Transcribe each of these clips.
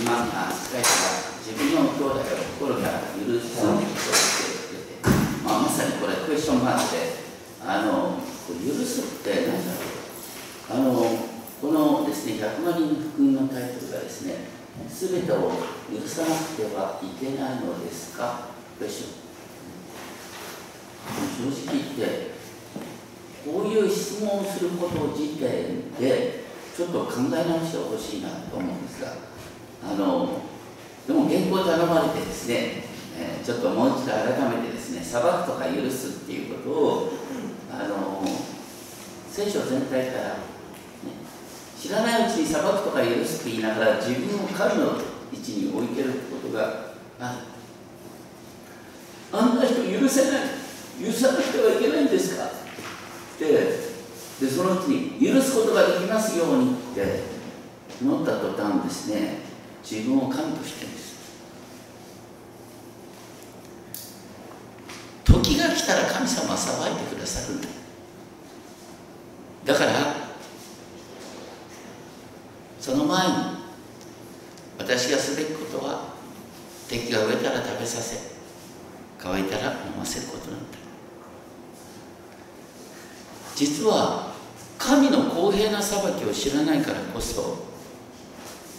自慢が使えた自分の兄弟を心から許すことをしてくれて、まあ、まさにこれクエスチョンマークであの許すって何だろうあのこのですね100万人の福音のタイトルがですね全てを許さなくてはいけないのですか？クエスチョン。正直言ってこういう質問をすること自体でちょっと考え直してほしいなと思うんですがあのでも原稿頼まれてですね、えー、ちょっともう一度改めてですね裁くとか許すっていうことをあの聖書全体から、ね、知らないうちに裁くとか許すって言いながら自分を神の位置に置いてることがある。あんな人許せない。許さなくてはいけないんですかって。でそのうちに許すことができますようにって祈った途端ですね自分を神としてです。時が来たら神様は裁いてくださるんだだからその前に私がすべきことは敵が植えたら食べさせ乾いたら飲ませることなんだ。実は神の公平な裁きを知らないからこそ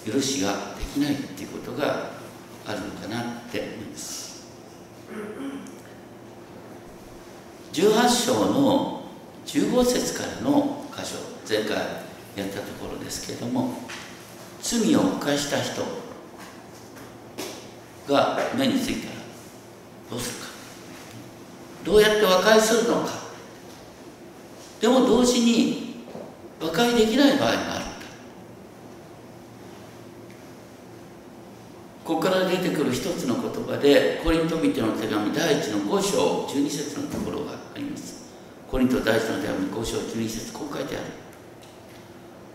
許しができないっていうことがあるのかなって思います。18章の15節からの箇所前回やったところですけれども罪を犯した人が目についたらどうするか。どうやって和解するのか。でも同時に和解できない場合もあるここから出てくる一つの言葉でコリント人の手紙第1の5章12節のところがあります。コリント第1の手紙5章12節こう書いてある。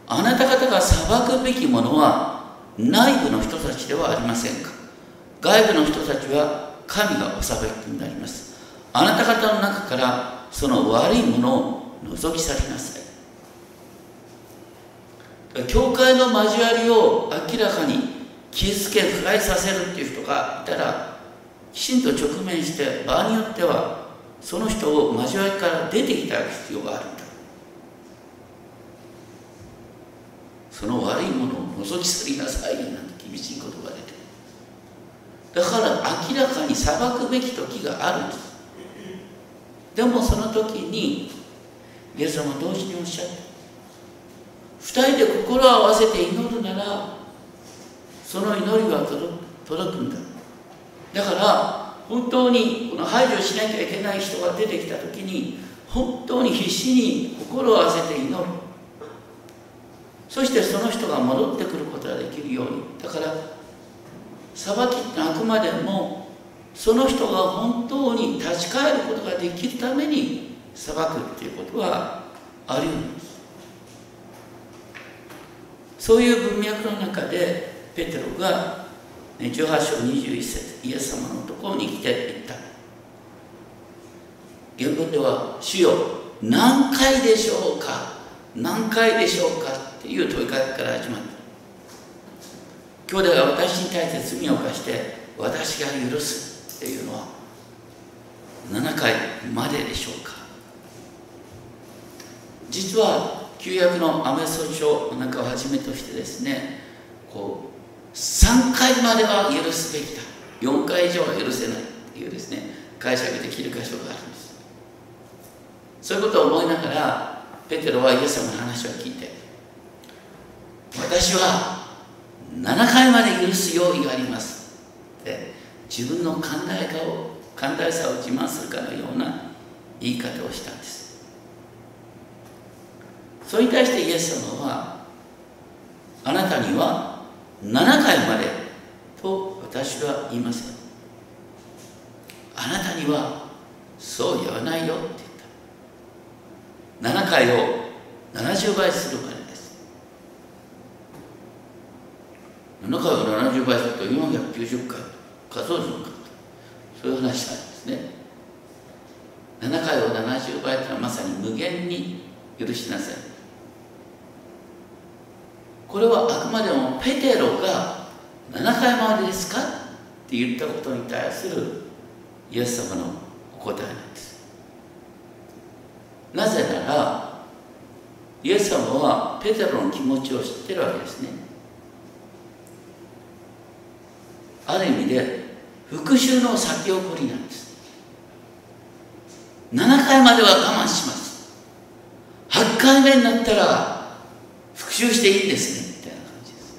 あなた方が裁くべきものは内部の人たちではありませんか。外部の人たちは神がお裁きになります。あなた方の中からその悪いものを覗き去りなさい。教会の交わりを明らかに傷つけ不快させるっていう人がいたらきちんと直面して場合によってはその人を交わりから出てきた必要があるんだ。その悪いものを覗き去りなさいなんて厳しい言葉が出て。だから明らかに裁くべき時があるんですでもその時にイエス様同時におっしゃった。二人で心を合わせて祈るならその祈りが届くんだ。だから本当にこの排除しなきゃいけない人が出てきた時に本当に必死に心を合わせて祈る。そしてその人が戻ってくることができるように。だから裁きってあくまでもその人が本当に立ち返ることができるために裁くっていうことはあり得るんです。そういう文脈の中でペテロが18章21節イエス様のところに来て言った原文では「主よ。何回でしょうか何回でしょうか?」っていう問いかけから始まった。兄弟が私に対して罪を犯して私が許すっていうのは7回まででしょうか。実は旧約のアメソ書なんかをはじめとしてですねこう3回までは許すべきだ。4回以上は許せないっていうですね。解釈できる箇所があるんです。そういうことを思いながらペテロはイエス様の話を聞いて私は7回まで許す用意がありますって自分の寛大化を寛大さを自慢するかのような言い方をしたんです。それに対してイエス様はあなたには7回までと私は言いません。あなたにはそう言わないよって言った。7回を70倍するまでです。7回を70倍すると490回数えるのかそういう話なんですね。7回を70倍というのはまさに無限に許しなさい。これはあくまでもペテロが7 7回までですかって言ったことに対するイエス様のお答えなんです。なぜならイエス様はペテロの気持ちを知ってるわけですね。ある意味で復讐の先送りなんです。7回までは我慢します。8回目になったら復讐していいんですねみたいな感じです。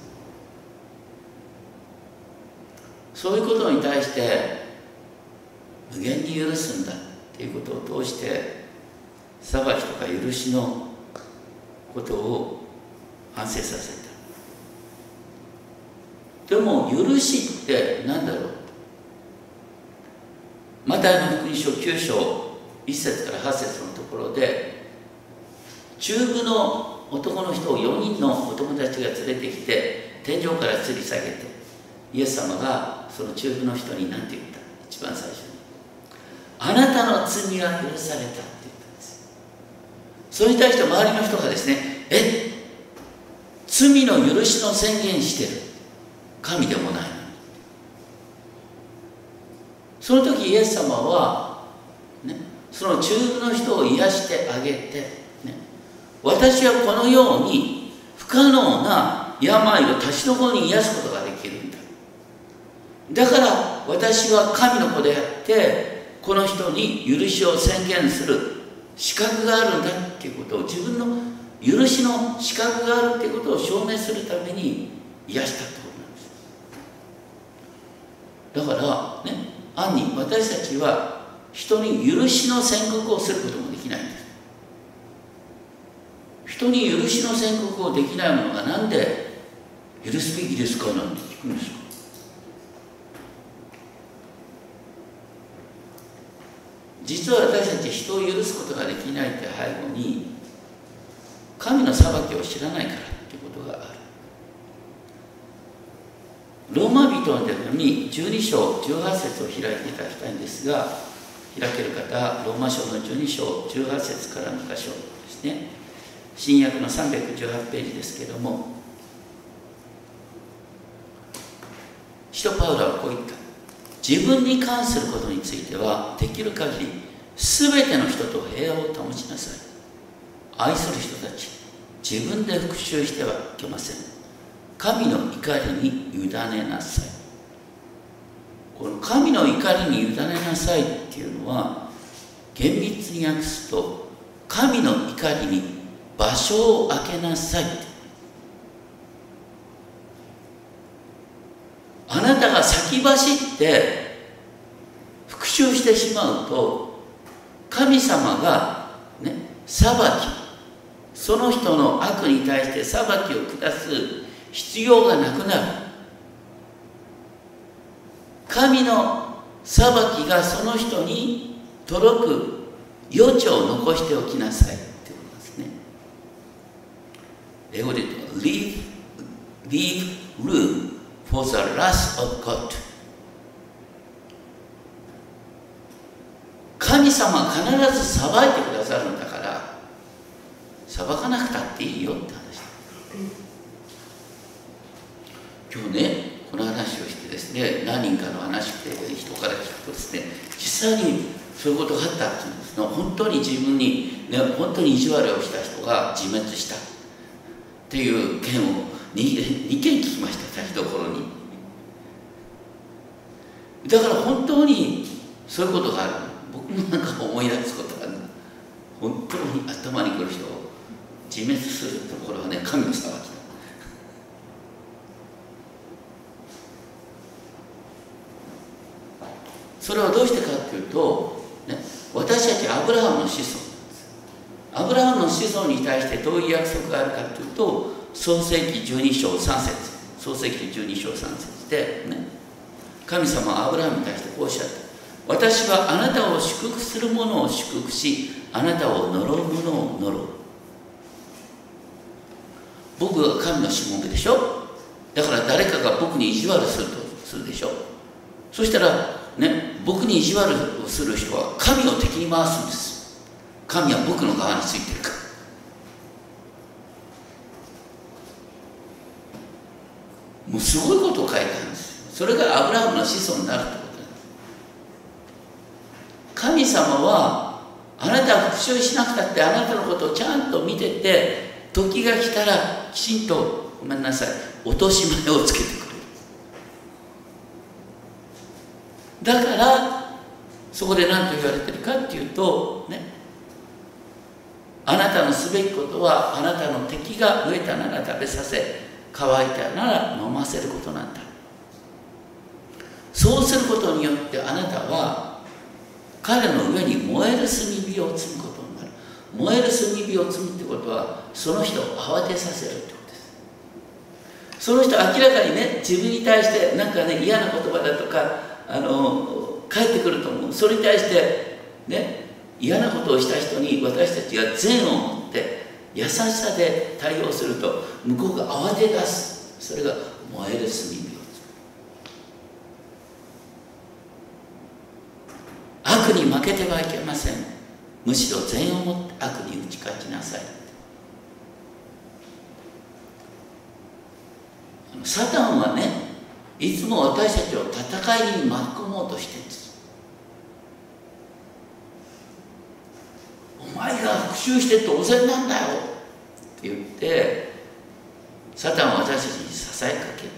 そういうことに対して無限に許すんだっていうことを通して裁きとか許しのことを反省させた。でも許しって何だろう。マタイの福音書9章1節から8節のところで中部の男の人を4人のお友達が連れてきて天井から吊り下げてイエス様がその中部の人に何て言った？一番最初に。あなたの罪は許されたって言ったんです。それに対して周りの人がですねえ？罪の許しの宣言してる。神でもないのその時イエス様は、ね、その中部の人を癒してあげて、私はこのように不可能な病を立ち上に癒すことができるんだ。だから私は神の子であってこの人に許しを宣言する。資格があるんだっていうことを自分の許しの資格があるっていうことを証明するために癒したってことなんです。だからね暗に私たちは人に許しの宣告をすることもできないんです。人に許しの宣告をできないものが何で許すべきですかなんて聞くんですか？実は私たち人を許すことができないって背後に神の裁きを知らないからってことがある。ローマ人の手紙12章18節を開いていただきたいんですが開ける方ローマ書の12章18節からの箇所ですね。新約の318ページですけども使徒パウロはこう言った。自分に関することについてはできる限り全ての人と平和を保ちなさい。愛する人たち自分で復讐してはいけません。神の怒りに委ねなさい。この神の怒りに委ねなさいっていうのは厳密に訳すと神の怒りに場所を空けなさい。あなたが先走って復讐してしまうと神様がね裁きその人の悪に対して裁きを下す必要がなくなる。神の裁きがその人に届く余地を残しておきなさい。英語で言うと leave, leave room for the wrath of God. 神様は必ず裁いてくださるんだから裁かなくたっていいよって話今日ねこの話をしてですね何人かの話で人から聞くとですね実際にそういうことがあったっていうんです。ね本当に自分に、ね、本当に意地悪をした人が自滅した。っていう件を 2, 件聞きました立ちどころに。だから本当にそういうことがある。僕もなんか思い出すことがある。本当に頭に来る人を自滅するところはね神の裁きそれはどうしてかっていうと、ね、私たちアブラハムの子孫アブラハムの子孫に対してどういう約束があるかというと創世紀12章3節。創世紀12章3節でね。神様はアブラハムに対してこうおっしゃった私はあなたを祝福する者を祝福しあなたを呪う者を呪う。僕が神のしもべでしょ？だから誰かが僕に意地悪するとするでしょ？そしたらね僕に意地悪をする人は神を敵に回すんです。神は僕の側についてるか。もうすごいことを書いてあるんですそれがアブラハムの子孫になるってことです。神様はあなたは復讐しなくたってあなたのことをちゃんと見てて時が来たらきちんとごめんなさい。落とし前をつけてくれる。だからそこで何と言われてるかっていうとねあなたのすべきことはあなたの敵が飢えたなら食べさせ乾いたなら飲ませることなんだ。そうすることによってあなたは彼の上に燃える炭火を積むことになる。燃える炭火を積むってことはその人を慌てさせるってことです。その人明らかにね自分に対してなんかね嫌な言葉だとかあの返ってくると思う。それに対してね嫌なことをした人に私たちが善を持って優しさで対応すると向こうが慌て出すそれが燃える炭火悪に負けてはいけませんむしろ善をもって悪に打ち勝ちなさい。サタンはねいつも私たちを戦いに巻き込もうとしてるんですお讐して当然なんだよ。って言ってサタンは私たちに支えかける。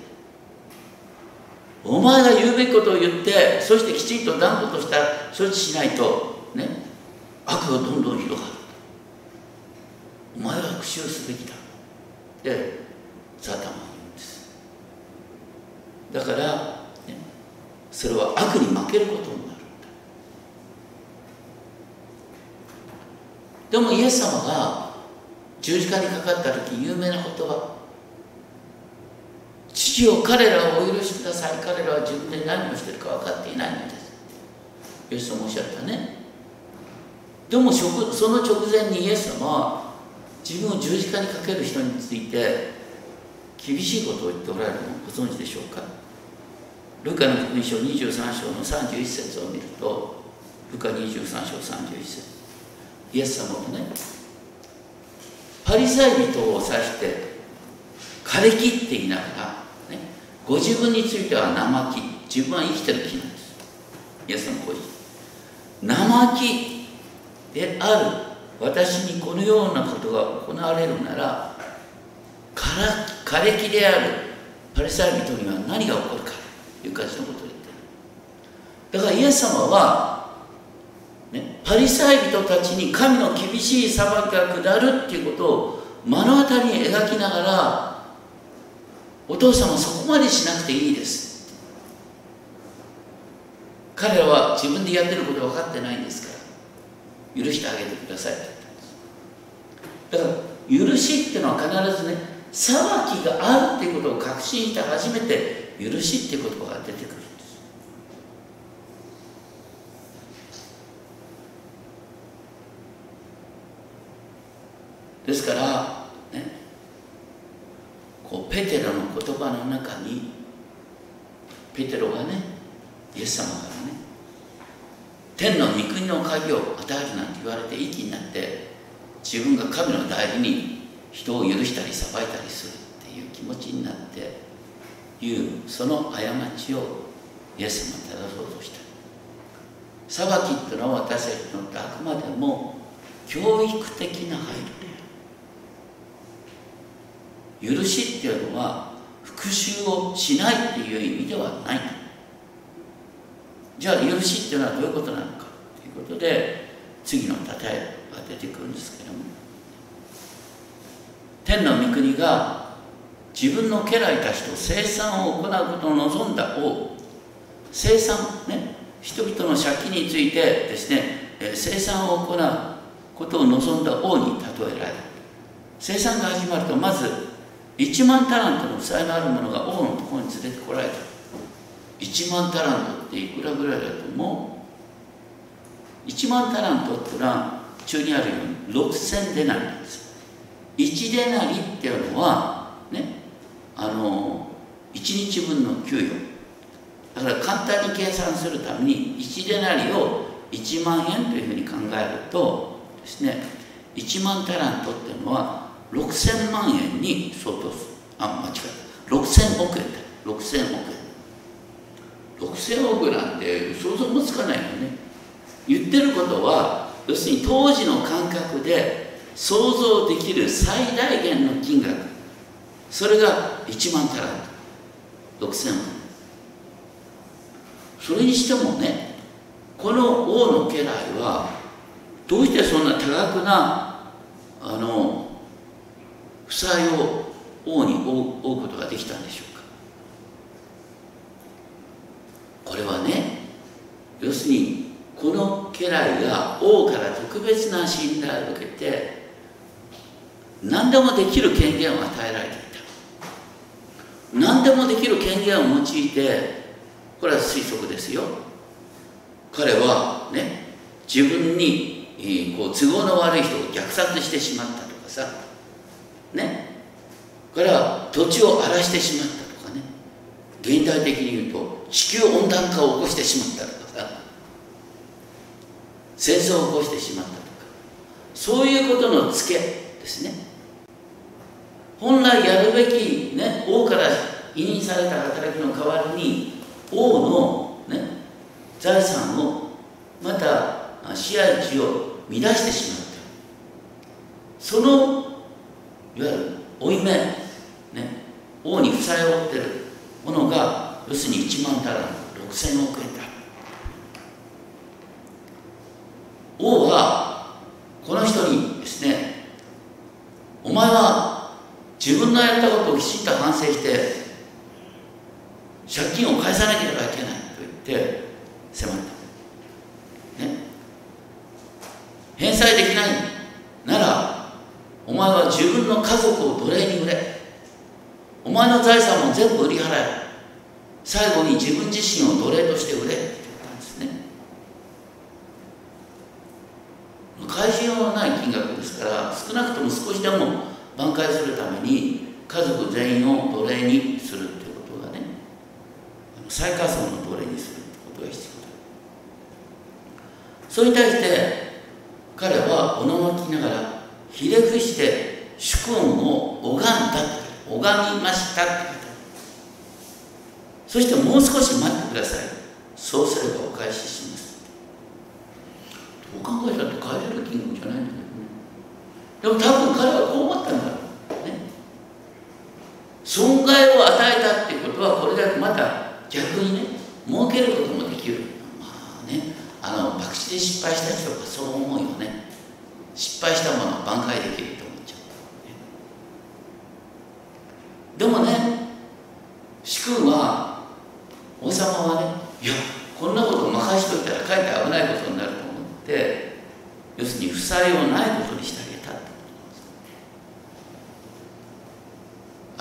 お前が言うべきことを言ってそしてきちんと断固とした処置しないとね悪がどんどん広がる。お前は復讐すべきだ。でサタンは言うんです。だから、ね、それは悪に負けることになるんだでもイエス様が十字架にかかった時有名な言葉。父を彼らをお許しください。彼らは自分で何をしてるか分かっていないのです。イエス様おっしゃったね。でもその直前にイエス様は自分を十字架にかける人について厳しいことを言っておられるのをご存知でしょうか。ルカの福音書23章の31節を見るとルカ23章31節。イエス様もねパリサイ人を指して枯れ切って言いながらねご自分については生木自分は生きてる木なんです。イエスのこう言生木である私にこのようなことが行われるなら枯れ木であるパレスタイ人には何が起こるかという感じのことを言ってる。だからイエス様は、ね、パリサイ人たちに神の厳しい裁きが下るっていうことを目の当たりに描きながらお父さんはそこまでしなくていいです。彼らは自分でやってること分かってないんですから許してあげてくださいだから許しっていうのは必ずね裁きがあるっていうことを確信して初めて許しっていう言葉が出てくるんですからねこうペテロの言葉の中にペテロがねイエス様からね天の御国の鍵を与えるなんて言われていい気になって自分が神の代理に人を許したり裁いたりするっていう気持ちになっていうその過ちをイエス様は正そうとした。裁きっていうのは私たちのあくまでも教育的な配慮である。許しっていうのは復讐をしないっていう意味ではないじゃあ許しっていうのはどういうことなのかということで次の例えが出てくるんですけども。天の御国が自分の家来たちと生産を行うことを望んだ王。生産ね。人々の借金についてですね。生産を行うことを望んだ王に例えられる。生産が始まるとまず1万タラントの負債のある者が王のところに連れてこられた。1万タラントっていくらぐらいだと思う1万タラントってのは中にあるように6000デナリなんです。1デナリっていうのはねあの1日分の給与。だから簡単に計算するために1デナリを1万円というふうに考えるとですね1万タラントっていうのは6000万円に相当する。あ間違えた。6000億円だ。6000億円。6000億なんて想像もつかないよね。言ってることは要するに当時の感覚で想像できる最大限の金額。それが1万タラント6000億それにしてもねこの王の家来はどうしてそんな多額なあの負債を王に負うことができたんでしょうか？これはね要するにこの家来が王から特別な信頼を受けて何でもできる権限を与えられていた。何でもできる権限を用いてこれは推測ですよ。彼はね自分に、こう都合の悪い人を虐殺してしまったとかさ。ね。から土地を荒らしてしまったとかね。現代的に言うと地球温暖化を起こしてしまったとかさ。戦争を起こしてしまったとか。そういうことのツケですね。本来やるべき、ね、王から委任された働きの代わりに王の、ね、財産をまた支配地を乱してしまった。そのいわゆる負い目、ね、王に負債を負ってるものが要するに1万タラン6000億円だ。王はこの人にですねお前は自分のやったことをきちんと反省して借金を返さなければいけないと言って迫ったね返済できないならお前は自分の家族を奴隷に売れお前の財産も全部売り払え。最後に自分自身を奴隷として売れ。って言ったんですね。返しようのない金額ですから少なくとも少しでも挽回するために家族全員を奴隷にするということがね最下層の奴隷にするということが必要だ。それに対して彼はおののきながらひれ伏して主君を拝んだ拝みましたって。そしてもう少し待ってください。そうすればお返しします。どう考えたって返せる金額じゃないんだけどね。でも多分彼はこう思ったんだろうね。損害を与えたっていうことはこれだけまた逆にね儲けることもできる。まあねあの博打で失敗した人がそう思うよね。失敗したものを挽回できると思っちゃう、でもね王様はねいやこんなこと任しといたらかえって危ないことになると思って要するに負債をないことにしてあげた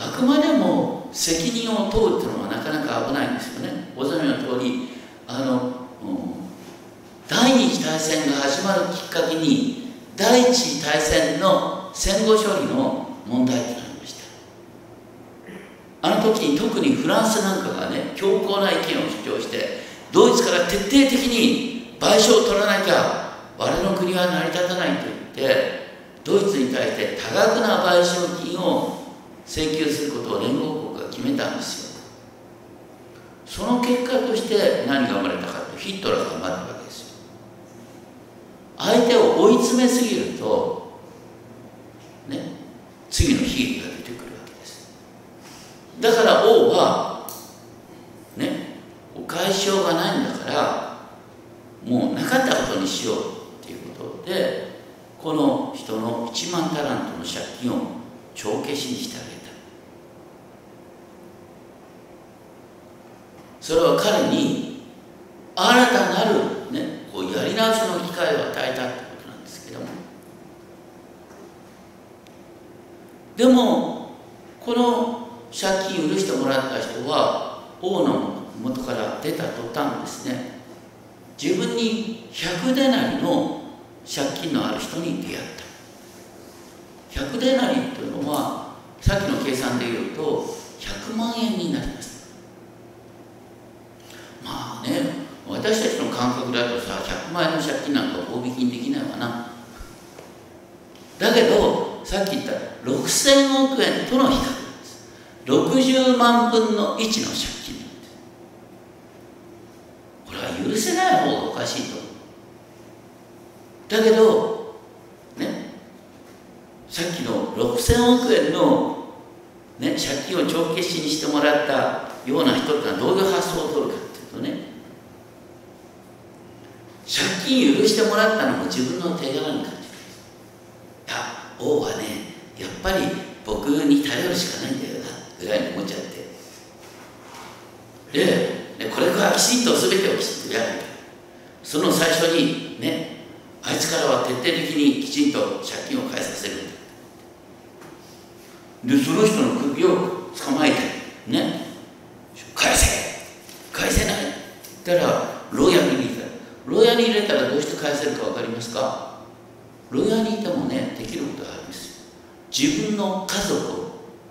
あくまでも責任を問うっていうのはなかなか危ないんですよね。ご存知の通りあの、うん、第二次大戦が始まるきっかけに第一次大戦の戦後処理の問題。あの時に特にフランスなんかがね強硬な意見を主張してドイツから徹底的に賠償を取らなきゃ我の国は成り立たないと言ってドイツに対して多額な賠償金を請求することを連合国が決めたんですよ。その結果として何が生まれたかとヒットラーが生まれたわけですよ。相手を追い詰めすぎるとね次の悲劇が出る。だから王はねお返しようがないんだからもうなかったことにしようっていうことでこの人の1万タラントの借金を帳消しにしてあげた。それは彼に新たなる、ね、こうやり直しの機会を与えたってことなんですけども。でもこの借金を許してもらった人は王の元から出た途端ですね自分に100デナリの借金のある人に出会った。100デナリというのはさっきの計算でいうと100万円になります。まあね私たちの感覚だとさ100万円の借金なんか法引きにできないわな。だけどさっき言った6000億円との比較。60万分の1の借金。なんです許せない方がおかしいと。だけどねさっきの6000億円の、ね、借金を帳消しにしてもらったような人ってのはどういう発想を取るかっていうとね借金許してもらったのも自分の手柄に感じる。いや王はねやっぱり僕に頼るしかないんだよ。ぐらいに思っちゃって。でこれからきちんと全てをきちんとやる。その最初にねあいつからは徹底的にきちんと借金を返させるでその人の首を捕まえてね返せ返せない。だから牢屋に入れた。牢屋に入れたらどうして返せるか分かりますか？牢屋にいてもねできることがあるんです自分の家族を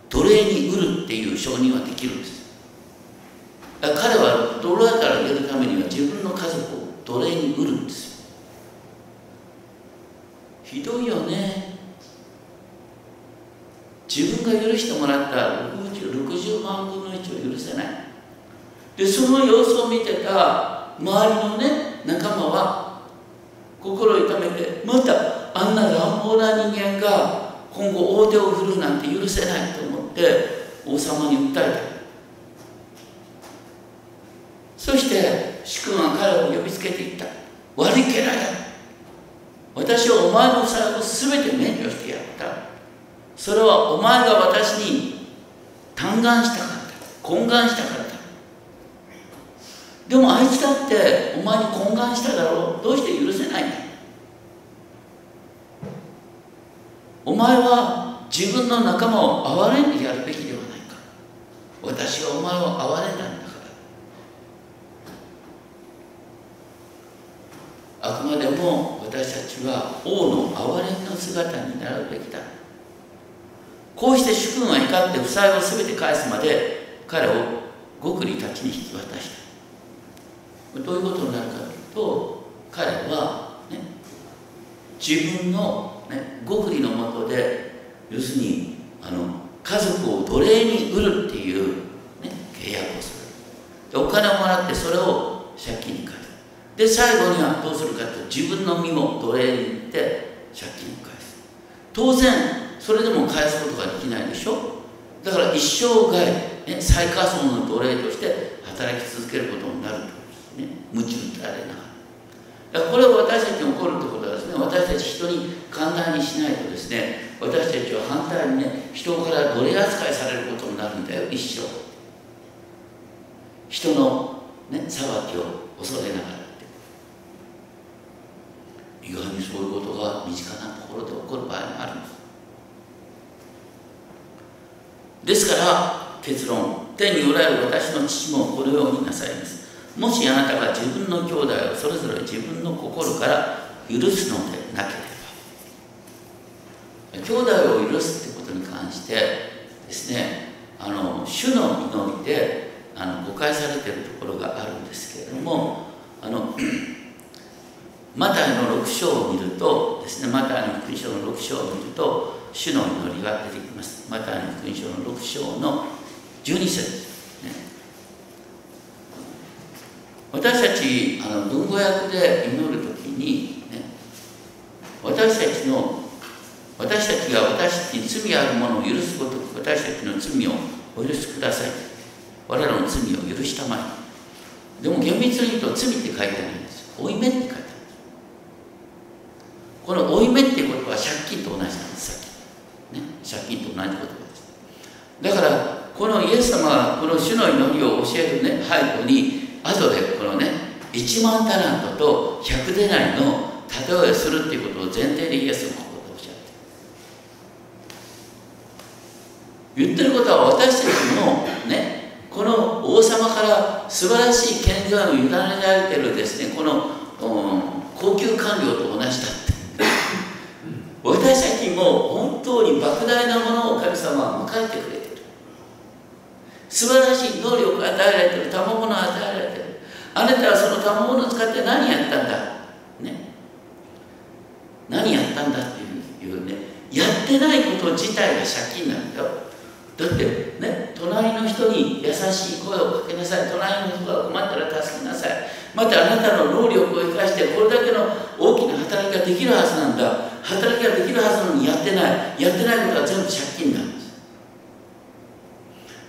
奴隷に売るっていう承認はできるんです。彼は奴隷から出るためには自分の家族を奴隷に売るんです。よひどいよね。自分が許してもらった 60, 60万分の1を許せない。でその様子を見てた周りのね仲間は心を痛めてまたあんな乱暴な人間が今後大手を振るうなんて許せないと思って王様に訴えた。そして主君は彼を呼びつけていった。悪い家来だ私はお前の財布を全て免除してやった。それはお前が私に嘆願したからだ。懇願したからだ。でもあいつだってお前に懇願しただろう。どうして許せないんだ？お前は自分の仲間を憐れんでやるべきではないか。私がお前を憐れんだんだあくまでも私たちは王の憐れみの姿になるべきだ。こうして主君は怒って負債を全て返すまで彼を極利たちに引き渡した。どういうことになるかというと彼は、ね、自分の、ね、極利のもとで要するにあの家族を奴隷に売るっていう、ね、契約をする。でお金をもらってそれを借金に返す。で最後にはどうするかと自分の身も奴隷に行って借金を返す。当然それでも返すことができないでしょ？だから一生涯、ね、最下層の奴隷として働き続けることになるとですね。無知打たれながら。これを私たちに起こるってことはですね私たち人に簡単にしないとですね私たちは反対にね人から奴隷扱いされることになるんだよ一生。人の、ね、裁きを恐れながら意外にそういうことが身近なところで起こる場合もあるんです。ですから結論。天におられる私の父もこのようになさいます。もしあなたが自分の兄弟をそれぞれ自分の心から許すのでなければ兄弟を許すってことに関してですねあの主の祈りであの誤解されているところがあるんですけれどもあの マタイの6章を見るとですねマタイの福音書の6章を見ると主の祈りが出てきます。マタイの福音書の6章の12節、ね、私たちあの文語訳で祈る時に、ね、私たちの私たちが私たちに罪あるものを許すごと私たちの罪をお許しください。我らの罪を許したまえ。でも厳密に言うと罪って書いてないんです。負い目って書いてあるこの負い目っていうことは借金と同じなんですさっき、ね、借金と同じ言葉です。だからこのイエス様がこの主の祈りを教えるね背後に後でこのね1万タラントと100デナリの例えをするっていうことを前提でイエス様はここでおっしゃって言ってることは私たちもねこの王様から素晴らしい権限を委ねられてるですねこの、うん、高級官僚と同じだ 私たちも本当に莫大なものを神様は迎えてくれ素晴らしい能力を与えられてる賜物を与えられてる。あなたはその賜物を使って何やったんだ？ね。何やったんだっていうね。やってないこと自体が借金なんだよ。だってね隣の人に優しい声をかけなさい。隣の人が困ったら助けなさい。またあなたの能力を生かしてこれだけの大きな働きができるはずなんだ。働きができるはずなのにやってない。やってないことは全部借金なんです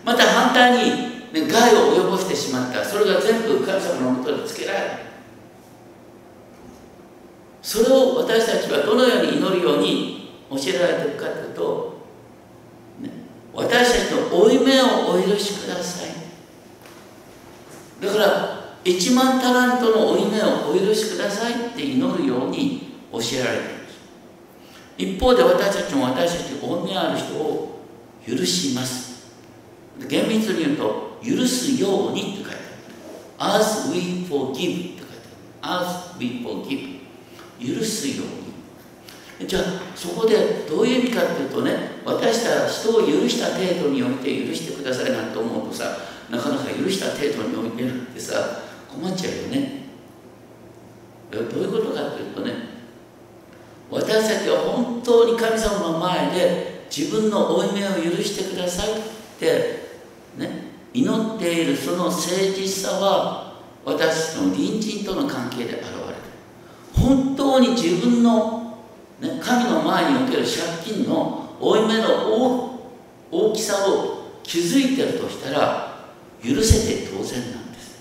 また反対に、ね、害を及ぼしてしまった。それが全部神様のもとにつけられるそれを私たちはどのように祈るように教えられているかというと、ね、私たちの負い目をお許しください。だから1万タラントの負い目をお許しくださいって祈るように教えられています。一方で私たちも私たち負い目ある人を許します。厳密に言うと許すようにって書いてある。As we forgive って書いてある。As we forgive 許すように。じゃあそこでどういう意味かっていうとね私たち人を許した程度において許してくださいなんて思うとさなかなか許した程度においてなんてさ困っちゃうよね。どういうことかというとね私たちは本当に神様の前で自分の負い目を許してくださいってね祈っているその誠実さは私の隣人との関係で現れる本当に自分の、ね、神の前における借金の負い目の大きさを気づいてるとしたら許せて当然なんです。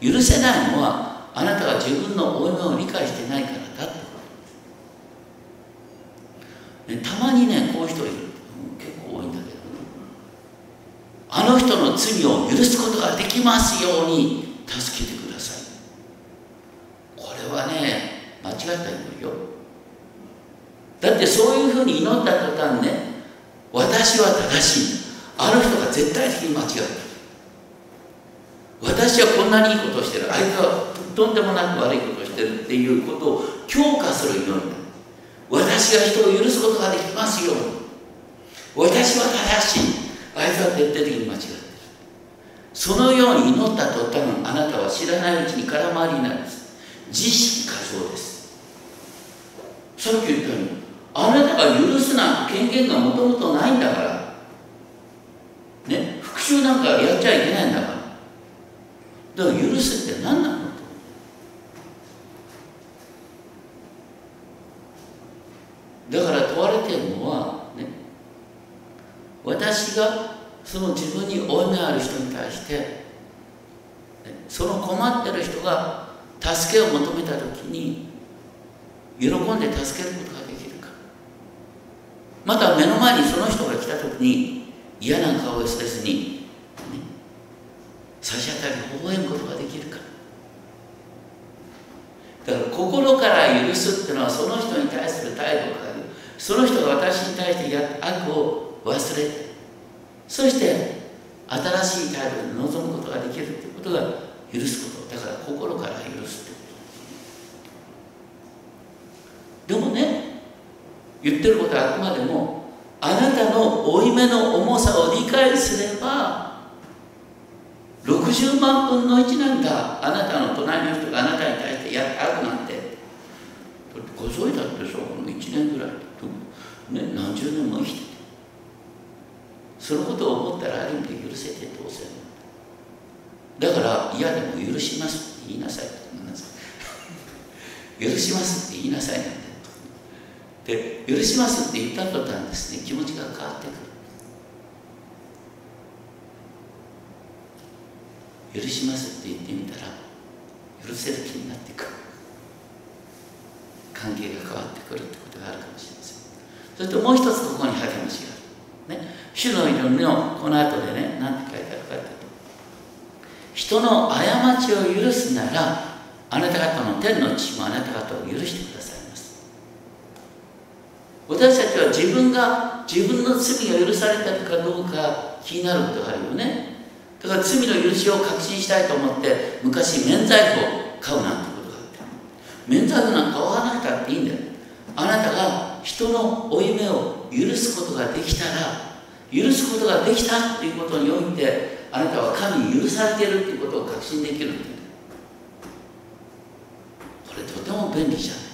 許せないのはあなたが自分の負い目を理解してないからだってことです、ね、たまにねこういう人いる結構多いんだけど、ね、あの人の罪を許すことができますように助けてください。これはね間違った祈りよ。だってそういうふうに祈った途端ね私は正しい。あの人が絶対的に間違ってる。私はこんなにいいことをしてる。あいつはとんでもなく悪いことをしてるっていうことを強化する祈り。だ私が人を許すことができますように。私は正しい。あいつは徹底的に間違ってる。そのように祈った途端あなたは知らないうちに空回りになるんです。自意識過剰です。さっき言ったようにあなたが許すなんて権限がもともとないんだから。ね？復讐なんかやっちゃいけないんだから。だから許すって何なのとだから問われているのはね私がその自分に負い目ある人に対して、その困ってる人が助けを求めた時に喜んで助けることができるか。また目の前にその人が来た時に嫌な顔をせずに、ね、差し当たり微笑むことができるか。だから心から許すっていうのはその人に対する態度を変えるその人が私に対して悪を忘れてそして新しい態度で臨むことができるということが許すことだから心から許すってこと。でもね言ってることはあくまでもあなたの負い目の重さを理解すれば60万分の1なんだあなたの隣の人があなたに対してやって悪なんてご存知だってさこの1年ぐらい、ね、何十年も生きてそのことを思ったらある意味で許せて当然。だから嫌でも許しますって言いなさい。って言なさい許しますって言いなさいなんでで許しますって言った途端ですね気持ちが変わってくる。許しますって言ってみたら許せる気になってくる。関係が変わってくるってことがあるかもしれません。そしてもう一つここに励ましがある。ね。主の祈りのこの後でね何て書いてあるかって人の過ちを許すならあなた方の天の父もあなた方を許してくださいます。私たちは自分が自分の罪が許されたかどうか気になることがあるよね。だから罪の許しを確信したいと思って昔免罪符を買うなんてことがあって免罪符なんか買わなくたっていいんだよ。あなたが人の負い目を許すことができたら許すことができたっていうことにおいてあなたは神に許されているということを確信できるんだこれとても便利じゃない。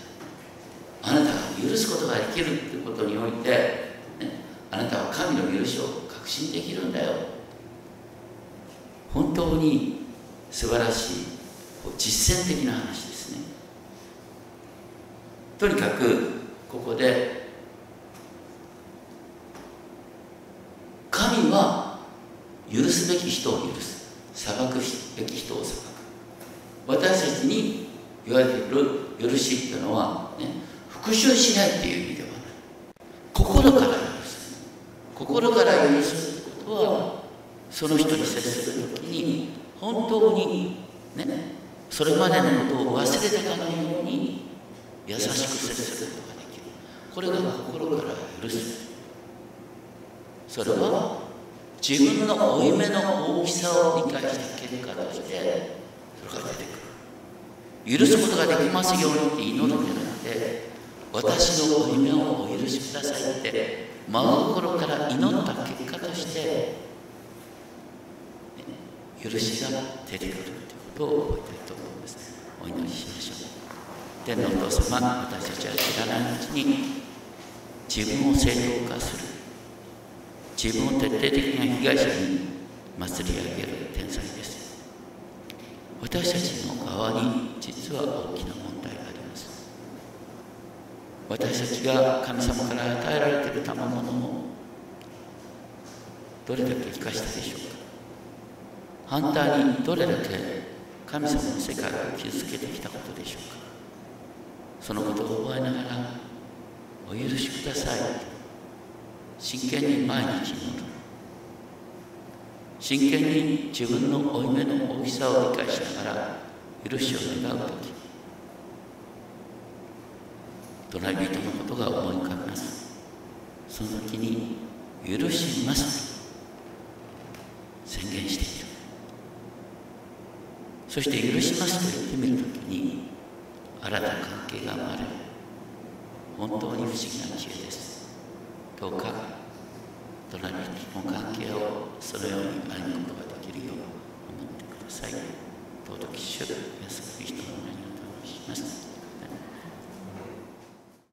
あなたが許すことができるということにおいて、ね、あなたは神の許しを確信できるんだよ。本当に素晴らしい実践的な話ですね。とにかくここで神は許すべき人を許す。裁くべき人を裁く。私たちに言われている許しっていうのは、ね、復讐しないっていう意味ではない心から許す。心から許すってことはその人に接する時に本当にねそれまでのことを忘れたかのように優しく接することができる。これが心から許す。それは自分の負い目の大きさを理解した結果としてそれが出てくる。許すことができますようにって祈るんじゃなくて私の負い目をお許しくださいって真心から祈った結果として、ね、許しが出てくるということを覚えたいと思います。お祈りしましょう。天皇お父様私たちは知らないうちに自分を正当化する。自分を徹底的な被害者に祭り上げる天才です。私たちの側に実は大きな問題があります。私たちが神様から与えられている賜物をどれだけ生かしたでしょうか。反対にどれだけ神様の世界を築けてきたことでしょうか。そのことを覚えながらお許しください。真剣に毎日祈る。真剣に自分の負い目の大きさを理解しながら許しを願う時。隣人のことが思い浮かびます。その時に「許します」と宣言している。そして「許します」と言ってみる時に新たな関係が生まれる。本当に不思議な知恵です。どうか隣の関係をそのように歩むことができるよう思ってください。尊き主イエスキリストの名にお願いします。